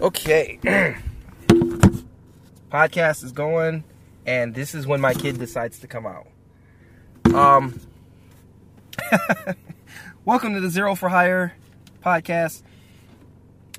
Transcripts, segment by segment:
Okay. Podcast is going, and this is when my kid decides to come out. Um, welcome to the Xero for Hire podcast.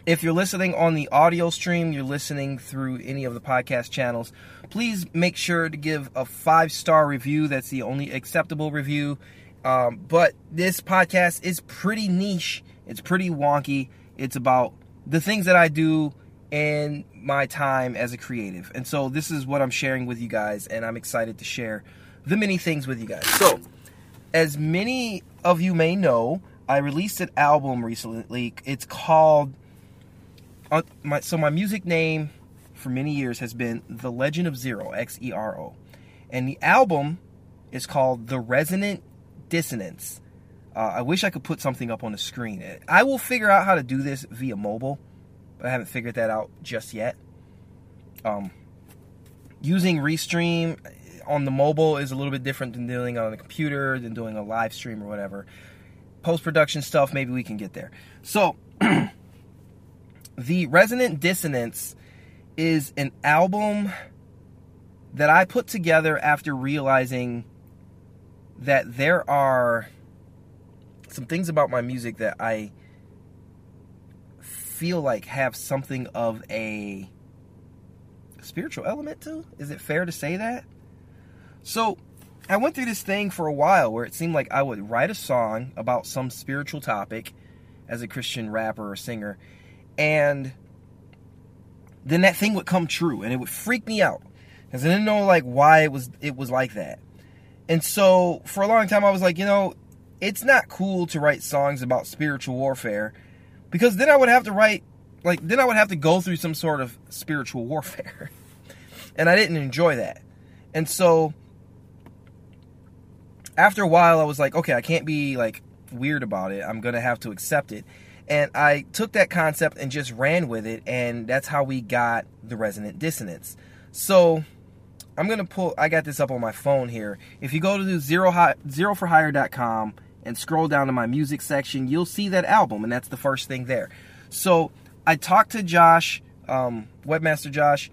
If you're listening on the audio stream, you're listening through any of the podcast channels, please make sure to give a five star review. That's the only acceptable review. Um, but this podcast is pretty niche, it's pretty wonky. It's about the things that I do in my time as a creative. And so this is what I'm sharing with you guys, and I'm excited to share the many things with you guys. So, as many of you may know, I released an album recently. It's called uh, my so my music name for many years has been The Legend of Xero, X E R O. And the album is called The Resonant Dissonance. Uh, I wish I could put something up on the screen. I will figure out how to do this via mobile, but I haven't figured that out just yet. Um, using Restream on the mobile is a little bit different than doing on the computer, than doing a live stream or whatever. Post production stuff, maybe we can get there. So, the Resonant Dissonance is an album that I put together after realizing that there are some things about my music that I feel like have something of a spiritual element to. Is it fair to say that? So, I went through this thing for a while where it seemed like I would write a song about some spiritual topic as a Christian rapper or singer, and then that thing would come true and it would freak me out because I didn't know like why it was it was like that. And so for a long time I was like, you know, it's not cool to write songs about spiritual warfare because then I would have to write like then I would have to go through some sort of spiritual warfare. and I didn't enjoy that. And so after a while I was like, okay, I can't be like weird about it. I'm going to have to accept it. And I took that concept and just ran with it, and that's how we got the resonant dissonance. So I'm gonna pull. I got this up on my phone here. If you go to zero high, xeroforhire.com and scroll down to my music section, you'll see that album, and that's the first thing there. So I talked to Josh, um, webmaster Josh,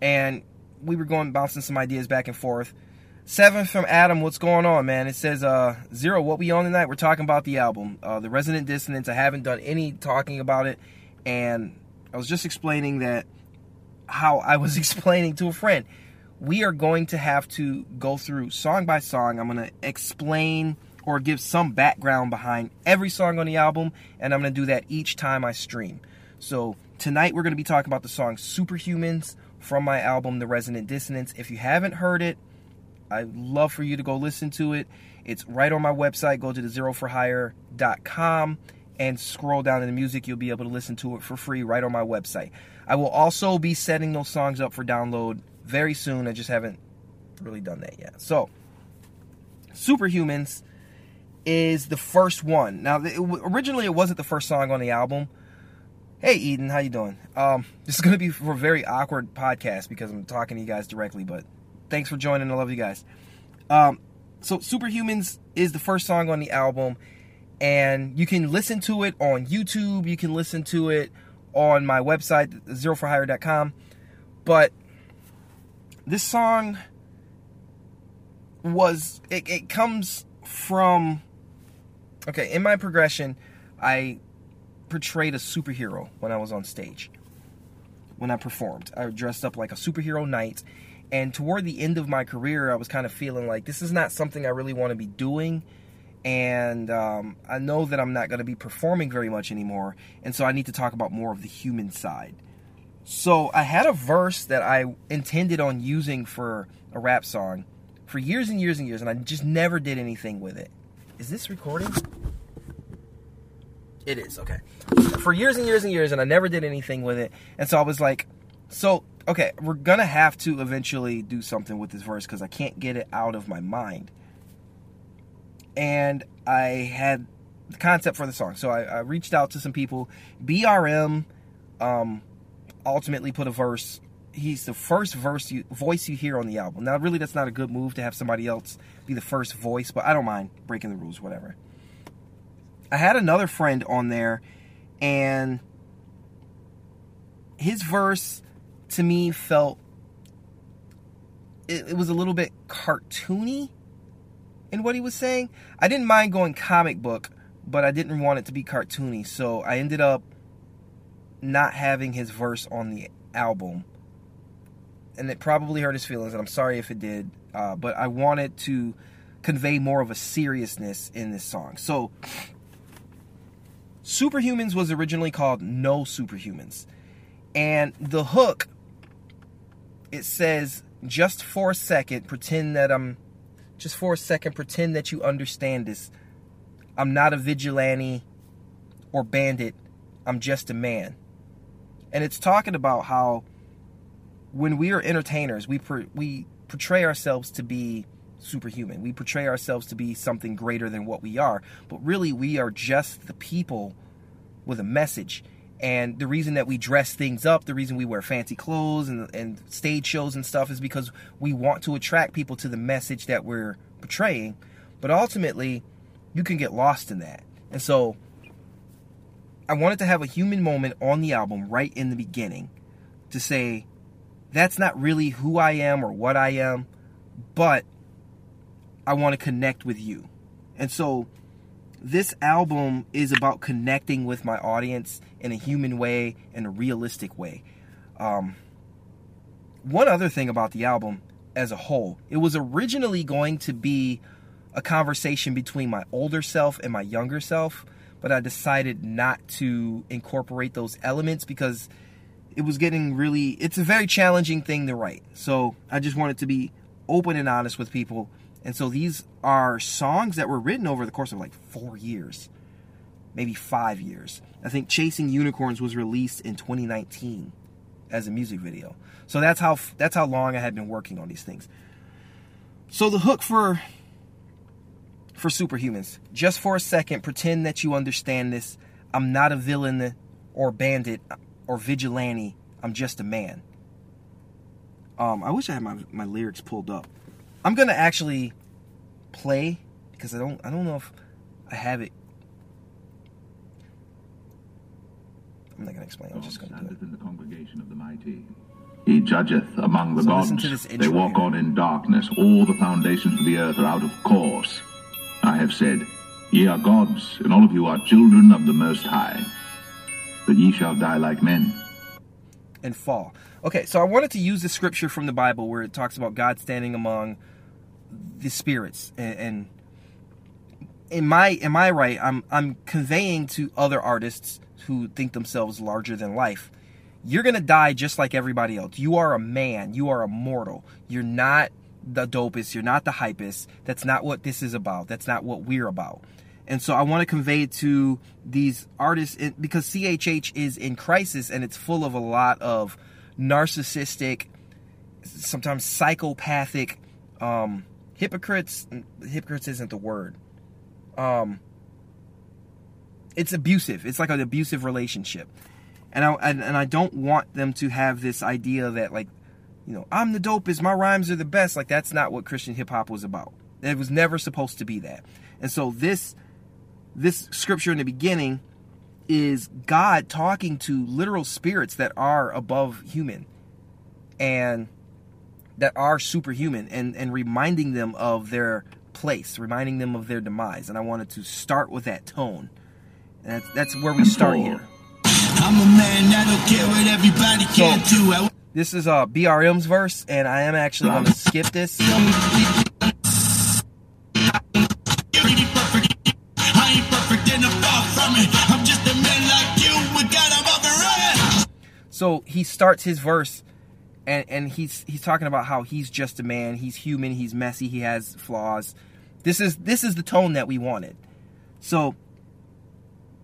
and we were going bouncing some ideas back and forth. Seven from Adam, what's going on, man? It says, uh, Xero, what we on tonight? We're talking about the album, uh, The Resonant Dissonance. I haven't done any talking about it, and I was just explaining that how I was explaining to a friend. We are going to have to go through song by song. I'm going to explain or give some background behind every song on the album, and I'm going to do that each time I stream. So tonight we're going to be talking about the song Superhumans from my album, The Resonant Dissonance. If you haven't heard it, I'd love for you to go listen to it. It's right on my website. Go to the xeroforhire.com and scroll down in the music. You'll be able to listen to it for free right on my website. I will also be setting those songs up for download very soon. I just haven't really done that yet. So, Superhumans is the first one. Now, it, originally it wasn't the first song on the album. Hey Eden, how you doing? Um, this is going to be for a very awkward podcast because I'm talking to you guys directly, but thanks for joining. I love you guys. Um, so Superhumans is the first song on the album, and you can listen to it on YouTube. You can listen to it on my website, xeroforhire.com. But this song was it, it comes from okay in my progression i portrayed a superhero when i was on stage when i performed i dressed up like a superhero knight and toward the end of my career, I was kind of feeling like this is not something I really want to be doing. And um, I know that I'm not going to be performing very much anymore. And so I need to talk about more of the human side. So I had a verse that I intended on using for a rap song for years and years and years, and I just never did anything with it. Is this recording? It is, okay. For years and years and years, and I never did anything with it. And so I was like, so okay, we're gonna have to eventually do something with this verse because I can't get it out of my mind. And I had the concept for the song, so I, I reached out to some people. BRM um, ultimately put a verse. He's the first verse you, voice you hear on the album. Now, really, that's not a good move to have somebody else be the first voice, but I don't mind breaking the rules, whatever. I had another friend on there, and his verse to me felt it, it was a little bit cartoony in what he was saying. I didn't mind going comic book, but I didn't want it to be cartoony, so I ended up not having his verse on the album. And it probably hurt his feelings, and I'm sorry if it did. Uh, but I wanted to convey more of a seriousness in this song. So, Superhumans was originally called No Superhumans. And the hook, it says, just for a second, pretend that I'm, just for a second, pretend that you understand this. I'm not a vigilante or bandit, I'm just a man. And it's talking about how when we are entertainers, we, per, we portray ourselves to be superhuman. We portray ourselves to be something greater than what we are, but really we are just the people with a message. And the reason that we dress things up, the reason we wear fancy clothes and, and stage shows and stuff is because we want to attract people to the message that we're portraying. But ultimately, you can get lost in that. And so, I wanted to have a human moment on the album right in the beginning to say, that's not really who I am or what I am, but I want to connect with you. And so this album is about connecting with my audience in a human way, in a realistic way. Um, one other thing about the album as a whole, it was originally going to be a conversation between my older self and my younger self, but I decided not to incorporate those elements because it was getting really, it's a very challenging thing to write. So I just wanted to be open and honest with people and so these are songs that were written over the course of like four years, maybe five years. I think Chasing Unicorns was released in 2019 as a music video. So that's how that's how long I had been working on these things. So the hook for for superhumans, just for a second, pretend that you understand this. I'm not a villain or bandit or vigilante. I'm just a man. Um, I wish I had my, my lyrics pulled up. I'm gonna actually play because I don't I don't know if I have it. I'm not gonna explain. I'm just gonna do it. In the congregation of the mighty. He judgeth among the so gods. They walk here. on in darkness. All the foundations of the earth are out of course. I have said, Ye are gods, and all of you are children of the Most High. But ye shall die like men. And fall. Okay, so I wanted to use the scripture from the Bible where it talks about God standing among the spirits. And, and in my in my right i'm i'm conveying to other artists who think themselves larger than life you're gonna die just like everybody else. You are a man. You are a mortal. You're not the dopest. You're not the hypest. That's not what this is about. That's not what we're about and so i want to convey to these artists because chh is in crisis and it's full of a lot of narcissistic sometimes psychopathic um, hypocrites. Hypocrites isn't the word. Um it's abusive. It's like an abusive relationship. And I and, and I don't want them to have this idea that like you know I'm the dopest my rhymes are the best. Like that's not what Christian hip hop was about. It was never supposed to be that. And so this this scripture in the beginning is God talking to literal spirits that are above human and that are superhuman and, and reminding them of their place, reminding them of their demise. And I wanted to start with that tone. And that's, that's where we start here. I'm a man that don't care what everybody can so, do. This is uh, BRM's verse, and I am actually going to skip this. So he starts his verse and and he's he's talking about how he's just a man, he's human, he's messy, he has flaws. This is this is the tone that we wanted. So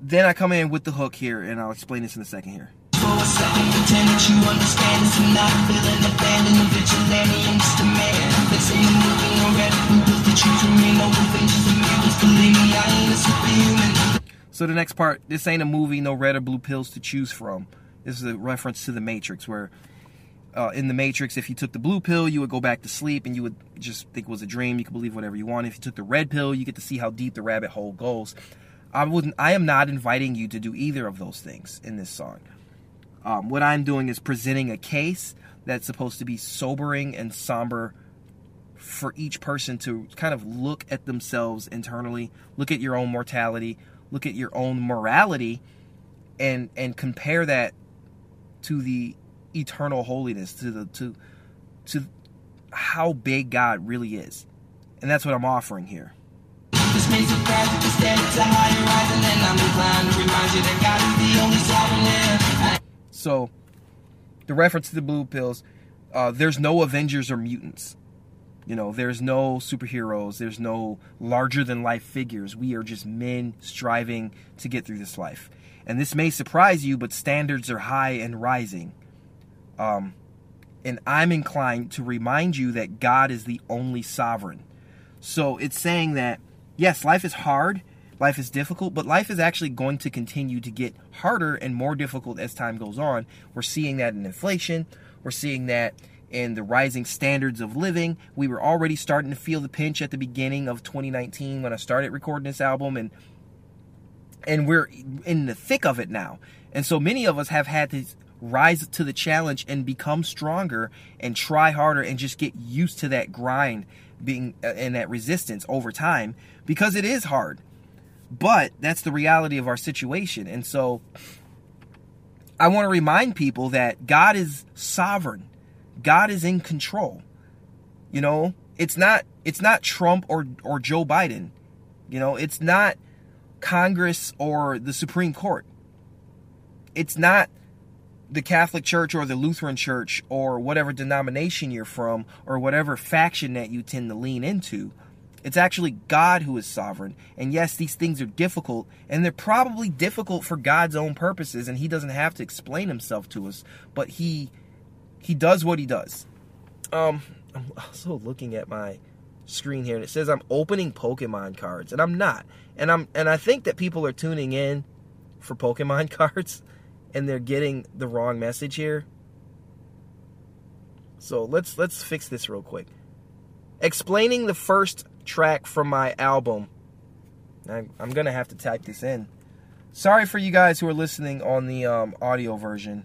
then I come in with the hook here, and I'll explain this in a second here. So the next part, this ain't a movie, no red or blue pills to choose from. This is a reference to the Matrix, where uh, in the Matrix, if you took the blue pill, you would go back to sleep and you would just think it was a dream. You could believe whatever you want. If you took the red pill, you get to see how deep the rabbit hole goes. I wouldn't. I am not inviting you to do either of those things in this song. Um, what I'm doing is presenting a case that's supposed to be sobering and somber for each person to kind of look at themselves internally, look at your own mortality, look at your own morality, and and compare that to the eternal holiness, to the to to how big God really is. And that's what I'm offering here. So, the reference to the blue pills, uh, there's no Avengers or mutants. You know, there's no superheroes, there's no larger than life figures. We are just men striving to get through this life. And this may surprise you, but standards are high and rising. Um, and I'm inclined to remind you that God is the only sovereign. So it's saying that, yes, life is hard, life is difficult, but life is actually going to continue to get harder and more difficult as time goes on. We're seeing that in inflation, we're seeing that in the rising standards of living. We were already starting to feel the pinch at the beginning of 2019 when I started recording this album and and we're in the thick of it now. And so many of us have had to rise to the challenge and become stronger and try harder and just get used to that grind being uh, and that resistance over time because it is hard. But that's the reality of our situation. And so I want to remind people that God is sovereign. God is in control. You know, it's not it's not Trump or or Joe Biden. You know, it's not Congress or the Supreme Court. It's not the Catholic Church or the Lutheran Church or whatever denomination you're from or whatever faction that you tend to lean into. It's actually God who is sovereign. And yes, these things are difficult, and they're probably difficult for God's own purposes, and He doesn't have to explain Himself to us, but He He does what He does. Um, I'm also looking at my screen here, and it says I'm opening Pokemon cards, and I'm not. And I'm and I think that people are tuning in for Pokemon cards, and they're getting the wrong message here. So let's let's fix this real quick. Explaining the first track from my album. I'm, I'm gonna have to type this in. Sorry for you guys who are listening on the um, audio version.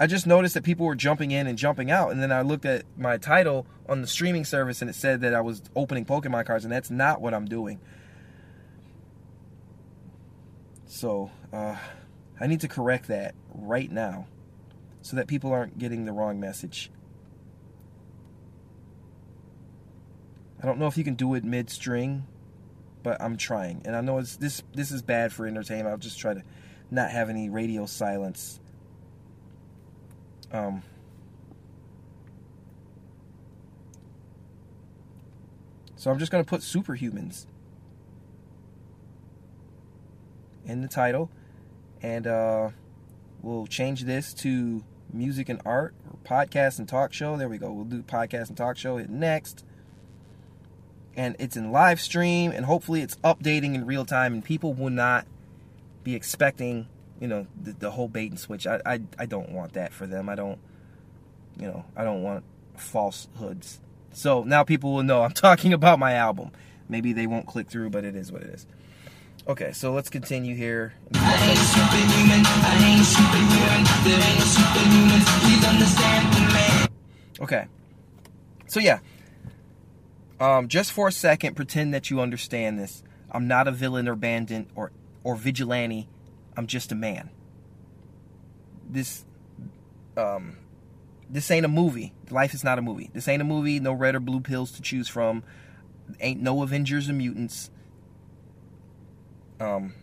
I just noticed that people were jumping in and jumping out, and then I looked at my title on the streaming service and it said that I was opening Pokemon cards, and that's not what I'm doing. So, uh, I need to correct that right now so that people aren't getting the wrong message. I don't know if you can do it mid-string, but I'm trying. And I know it's this this is bad for entertainment. I'll just try to not have any radio silence. Um So I'm just going to put superhumans in the title and uh we'll change this to music and art or podcast and talk show. There we go. We'll do podcast and talk show. Hit next and it's in live stream and hopefully it's updating in real time and people will not be expecting you know the, the whole bait and switch I, I i don't want that for them. I don't you know i don't want falsehoods so now people will know i'm talking about my album. Maybe they won't click through but it is what it is. Okay so let's continue here. Okay so yeah. Um, just for a second, pretend that you understand this. I'm not a villain or bandit or or vigilante. I'm just a man. This um this ain't a movie. Life is not a movie. This ain't a movie. No red or blue pills to choose from. Ain't no Avengers or mutants. Um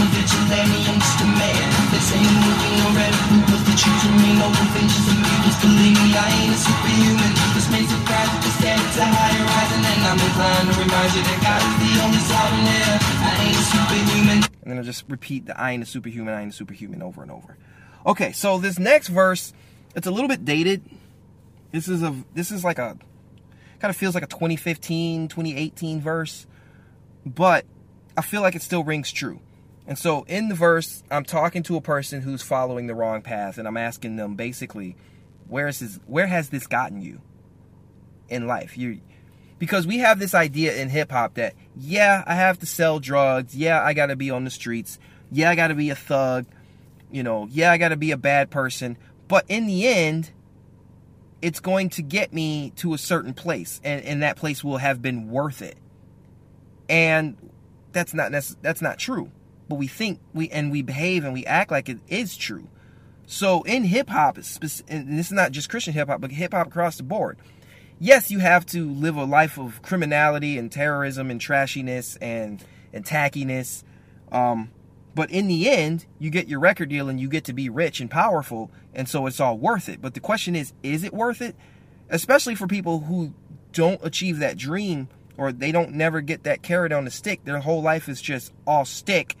a vigilante, I'm just a man. This ain't a movie, no red blue to choose me, no Avengers or mutants. Believe me, I ain't a superhuman. This may surprise you, but stand to higher rising, and I'm inclined to remind you that God is the only sovereign here. I ain't a superhuman. And then I'll just repeat the I ain't a superhuman, I ain't a superhuman over and over. Okay, so this next verse, it's a little bit dated. This is a this is like a kind of feels like a 2015, 2018 verse, but I feel like it still rings true. And so in the verse, I'm talking to a person who's following the wrong path, and I'm asking them basically, where is this, where has this gotten you in life? You Because we have this idea in hip hop that, yeah, I have to sell drugs. Yeah, I got to be on the streets. Yeah, I got to be a thug. You know, yeah, I got to be a bad person. But in the end, it's going to get me to a certain place, and, and that place will have been worth it. And that's not that's not true. But we think we and we behave and we act like it is true. So in hip hop, and this is not just Christian hip hop, but hip hop across the board. Yes, you have to live a life of criminality and terrorism and trashiness and and tackiness. Um, but in the end, you get your record deal and you get to be rich and powerful, and so it's all worth it. But the question is, is it worth it? Especially for people who don't achieve that dream or they don't never get that carrot on the stick. Their whole life is just all stick.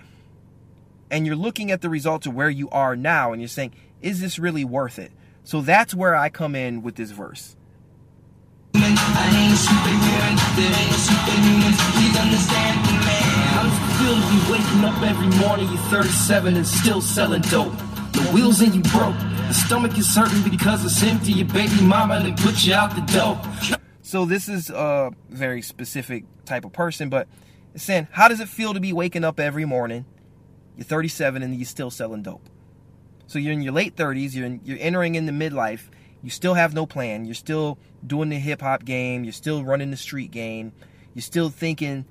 And you're looking at the results of where you are now and you're saying, is this really worth it? So that's where I come in with this verse. be waking up every morning, you're 37 and still selling dope. The wheels in you broke. The stomach is hurting because it's empty. Your baby mama and put you out the door. So this is a very specific type of person, but saying, how does it feel to be waking up every morning? You're 37 and you're still selling dope. So you're in your late 30s, you're in, you're entering into midlife. You still have no plan. You're still doing the hip hop game. You're still running the street game. You're still thinking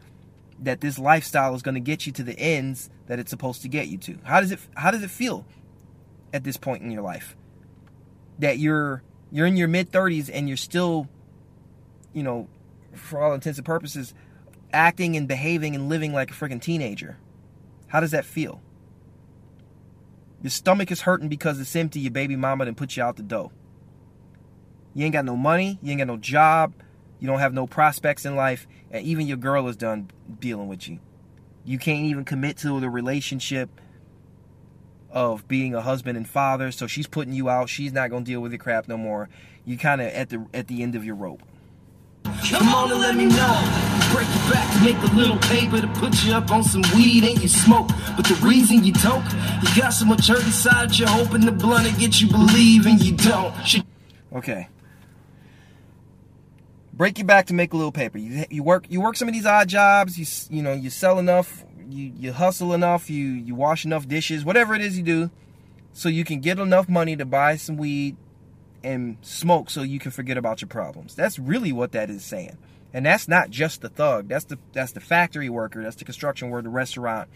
that this lifestyle is going to get you to the ends that it's supposed to get you to. How does it how does it feel at this point in your life? That you're you're in your mid 30s and you're still you know, for all intents and purposes acting and behaving and living like a freaking teenager. How does that feel? Your stomach is hurting because it's empty. Your baby mama didn't put you out the door. You ain't got no money. You ain't got no job. You don't have no prospects in life, and even your girl is done dealing with you. You can't even commit to the relationship of being a husband and father, so she's putting you out. She's not gonna deal with your crap no more. You're kind of at the at the end of your rope. Come on and let me know. Break your back, to make a little paper to put you up on some weed and you smoke. But the reason you don't, you got so much hurt inside, you're hoping the blunt to get you believing you don't. Okay break your back to make a little paper. You you work you work some of these odd jobs. You you know you sell enough. You you hustle enough. You you wash enough dishes. Whatever it is you do, so you can get enough money to buy some weed and smoke, so you can forget about your problems. That's really what that is saying. And that's not just the thug. That's the that's the factory worker. That's the construction worker, the restaurant.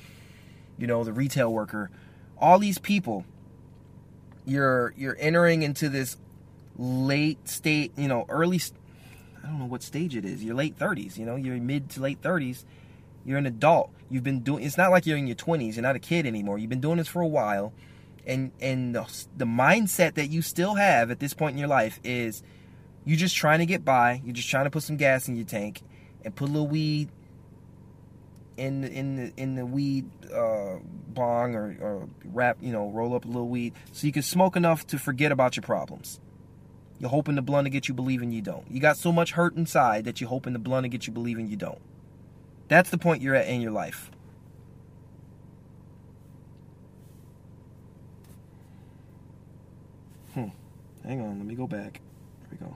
You know, the retail worker. All these people. You're you're entering into this late state, you know, early I don't know what stage it is. You're late 30s, you know, you're mid to late 30s. You're an adult. You've been doing it's not like you're in your 20s, you're not a kid anymore. You've been doing this for a while. And and the, the mindset that you still have at this point in your life is you're just trying to get by. You're just trying to put some gas in your tank and put a little weed in the, in the in the weed uh, bong or, or wrap, you know, roll up a little weed so you can smoke enough to forget about your problems. You're hoping the blunt to get you believing you don't. You got so much hurt inside that you're hoping the blunt to get you believing you don't. That's the point you're at in your life. Hmm. Hang on, let me go back. Here we go.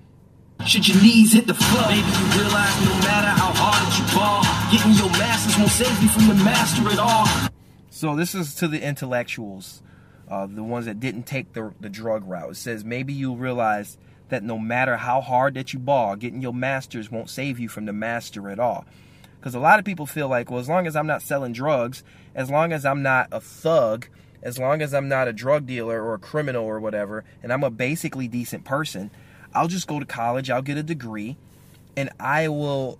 Should your knees hit the floor, baby, you realize no matter how hard that you ball, getting your masters won't save you from the master at all. So this is to the intellectuals, uh, the ones that didn't take the, the drug route. It says maybe you'll realize that no matter how hard that you ball, getting your masters won't save you from the master at all. Because a lot of people feel like, well, as long as I'm not selling drugs, as long as I'm not a thug, as long as I'm not a drug dealer or a criminal or whatever, and I'm a basically decent person, I'll just go to college, I'll get a degree, and I will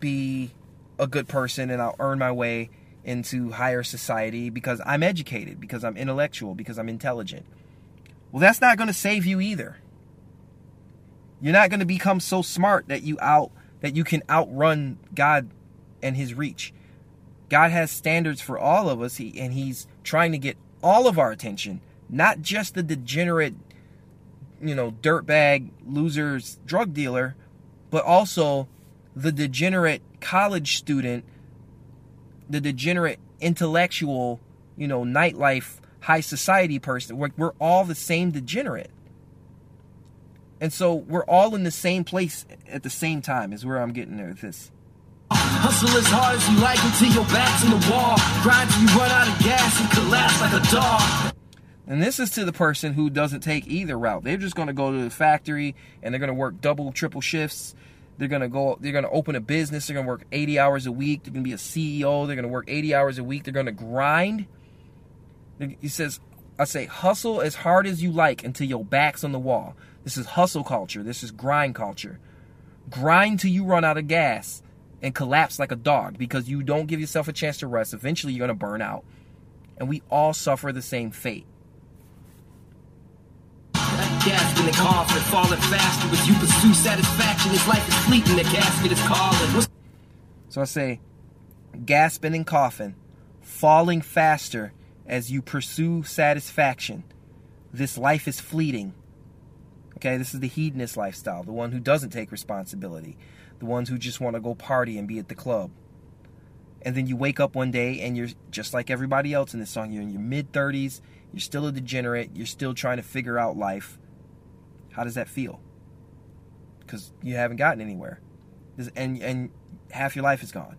be a good person and I'll earn my way into higher society because I'm educated, because I'm intellectual, because I'm intelligent. Well, that's not going to save you either. You're not going to become so smart that you out that you can outrun God and his reach. God has standards for all of us, he, and he's trying to get all of our attention, not just the degenerate, you know, dirtbag losers drug dealer, but also the degenerate college student, the degenerate intellectual, you know, nightlife, high society person. We're, we're all the same degenerate. And so we're all in the same place at the same time, is where I'm getting there with this. Hustle as hard as you like until your back's on the wall. Grind till you run out of gas and collapse like a dog. And this is to the person who doesn't take either route. They're just going to go to the factory and they're going to work double, triple shifts. They're going to go, they're going to open a business. They're going to work 80 hours a week. They're going to be a CEO. They're going to work 80 hours a week. They're going to grind. He says, I say, hustle as hard as you like until your back's on the wall. This is hustle culture. This is grind culture. Grind till you run out of gas and collapse like a dog because you don't give yourself a chance to rest. Eventually, you're going to burn out. And we all suffer the same fate. Gasping and coughing, falling faster as you pursue satisfaction. This life is fleeting, the casket is calling. So I say, gasping and coughing, falling faster as you pursue satisfaction. This life is fleeting. Okay, this is the hedonist lifestyle, the one who doesn't take responsibility, the ones who just want to go party and be at the club. And then you wake up one day and you're just like everybody else in this song. You're in your mid 30s, you're still a degenerate, you're still trying to figure out life. How does that feel? Because you haven't gotten anywhere. And, and half your life is gone.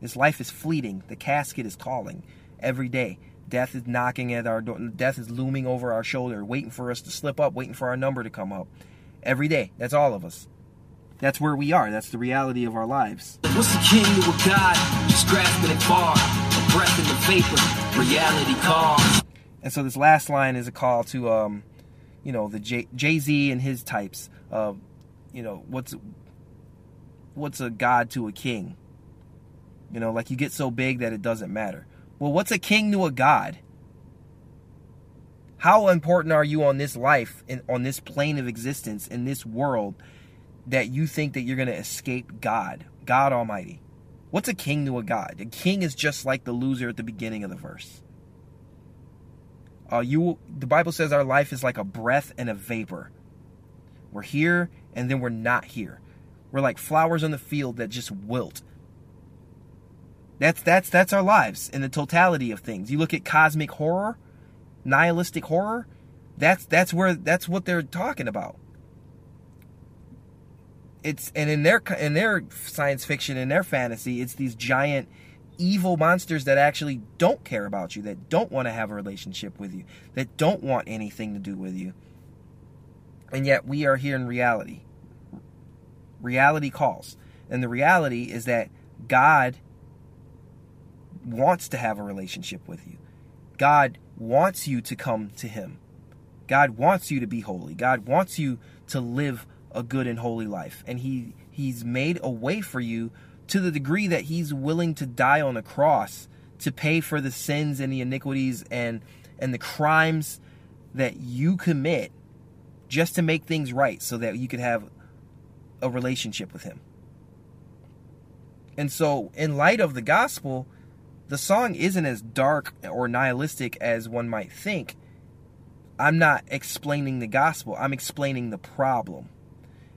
This life is fleeting. The casket is calling every day. Death is knocking at our door. Death is looming over our shoulder, waiting for us to slip up, waiting for our number to come up. Every day. That's all of us. That's where we are. That's the reality of our lives. What's the king to a god? Just grasping it far. A breath in the vapor. Reality calls. And so this last line is a call to, um, you know, the Jay Z and his types. Of, you know, what's what's a god to a king? You know, like you get so big that it doesn't matter. Well, what's a king to a god? How important are you on this life and on this plane of existence in this world that you think that you're going to escape God, God Almighty? What's a king to a god? A king is just like the loser at the beginning of the verse. Uh, you, the Bible says our life is like a breath and a vapor. We're here and then we're not here. We're like flowers on the field that just wilt that's that's that's our lives in the totality of things. You look at cosmic horror, nihilistic horror, that's that's where that's what they're talking about. It's and in their in their science fiction in their fantasy, it's these giant evil monsters that actually don't care about you, that don't want to have a relationship with you, that don't want anything to do with you. And yet we are here in reality. Reality calls. And the reality is that God wants to have a relationship with you. God wants you to come to Him. God wants you to be holy. God wants you to live a good and holy life. And He He's made a way for you to the degree that He's willing to die on the cross to pay for the sins and the iniquities and and the crimes that you commit just to make things right so that you could have a relationship with him. And so in light of the gospel, the song isn't as dark or nihilistic as one might think. I'm not explaining the gospel, I'm explaining the problem.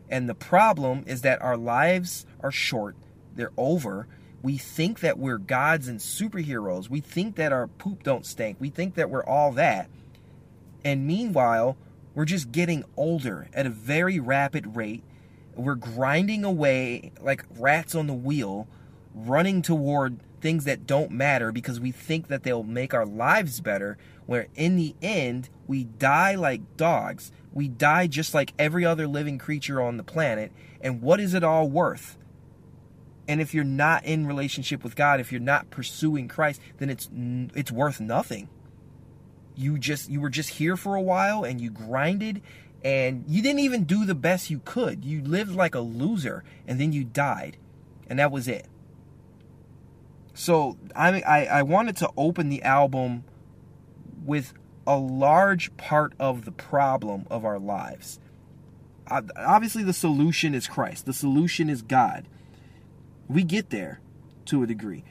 And the problem is that our lives are short, they're over. We think that we're gods and superheroes. We think that our poop don't stink. We think that we're all that. And meanwhile, we're just getting older at a very rapid rate. We're grinding away like rats on the wheel, running toward things that don't matter because we think that they'll make our lives better, where in the end, we die like dogs. We die just like every other living creature on the planet. And what is it all worth? And if you're not in relationship with God, if you're not pursuing Christ, then it's it's worth nothing. You just you were just here for a while and you grinded and you didn't even do the best you could. You lived like a loser and then you died. And that was it. So I, I, I wanted to open the album with a large part of the problem of our lives. Obviously, the solution is Christ. The solution is God. We get there to a degree.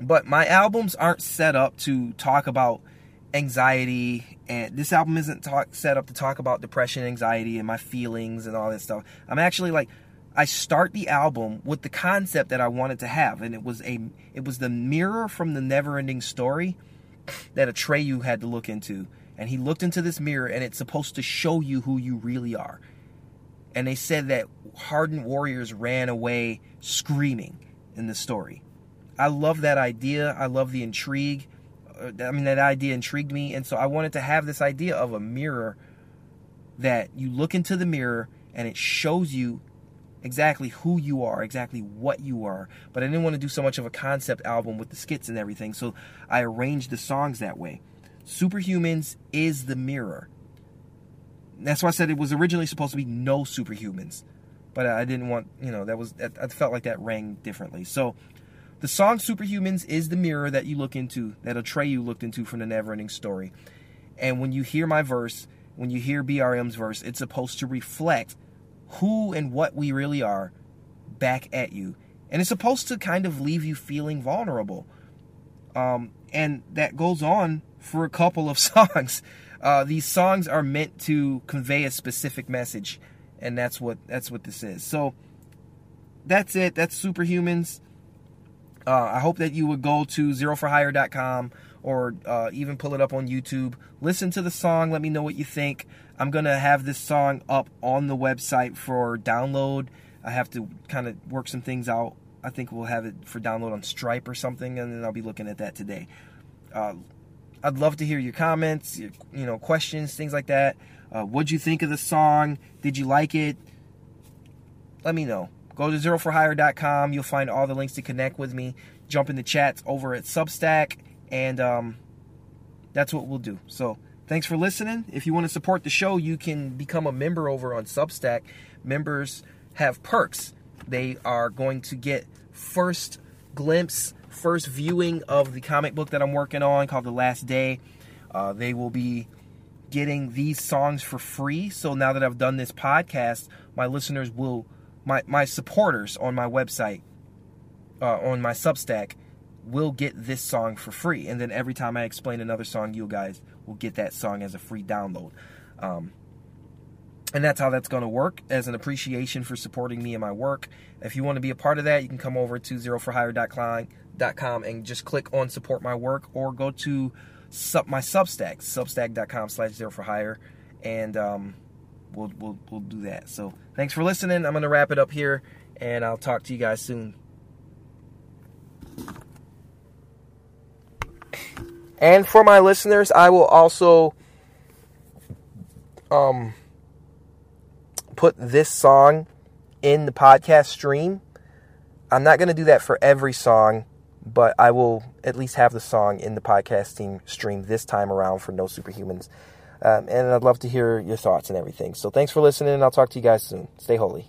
But my albums aren't set up to talk about anxiety and this album isn't talk, set up to talk about depression anxiety and my feelings and all that stuff i'm actually like I start the album with the concept that I wanted to have, and it was a it was the mirror from the never-ending story that Atreyu had to look into, and he looked into this mirror and it's supposed to show you who you really are. And they said that hardened warriors ran away screaming in the story. I love that idea. I love the intrigue. Uh, I mean, that idea intrigued me. And so I wanted to have this idea of a mirror that you look into the mirror and it shows you exactly who you are, exactly what you are. But I didn't want to do so much of a concept album with the skits and everything, so I arranged the songs that way. Superhumans is the mirror. That's why I said it was originally supposed to be no superhumans, but I didn't want, you know, that was I felt like that rang differently. So the song Superhumans is the mirror that you look into, that Atreyu looked into from the Neverending Story. And when you hear my verse, when you hear BRM's verse, it's supposed to reflect who and what we really are back at you. And it's supposed to kind of leave you feeling vulnerable. Um, and that goes on for a couple of songs. Uh, these songs are meant to convey a specific message, and that's what that's what this is. So that's it. That's Superhumans. Uh, I hope that you would go to xeroforhire.com or uh, even pull it up on YouTube. Listen to the song. Let me know what you think. I'm to have this song up on the website for download. I have to kind of work some things out. I think we'll have it for download on Stripe or something, and then I'll be looking at that today. Uh, I'd love to hear your comments, your, you know, questions, things like that. Uh, what'd you think of the song? Did you like it? Let me know. Go to xeroforhire.com. You'll find all the links to connect with me. Jump in the chats over at Substack, and um, that's what we'll do. So Thanks for listening. If you want to support the show, you can become a member over on Substack. Members have perks. They are going to get first glimpse, first viewing of the comic book that I'm working on called The Last Day. Uh, they will be getting these songs for free. So now that I've done this podcast, my listeners will, my, my supporters on my website, uh, on my Substack, will get this song for free. And then every time I explain another song, you guys will get that song as a free download. Um, and that's how that's going to work as an appreciation for supporting me and my work. If you want to be a part of that, you can come over to xeroforhire.com and just click on support my work or go to sub, my Substack, substack.com slash xero for hire, and um, we'll, we'll, we'll do that. So thanks for listening. I'm going to wrap it up here, and I'll talk to you guys soon. And for my listeners, I will also um, put this song in the podcast stream. I'm not going to do that for every song, but I will at least have the song in the podcasting stream this time around for No Superhumans. Um, and I'd love to hear your thoughts and everything. So thanks for listening, and I'll talk to you guys soon. Stay holy.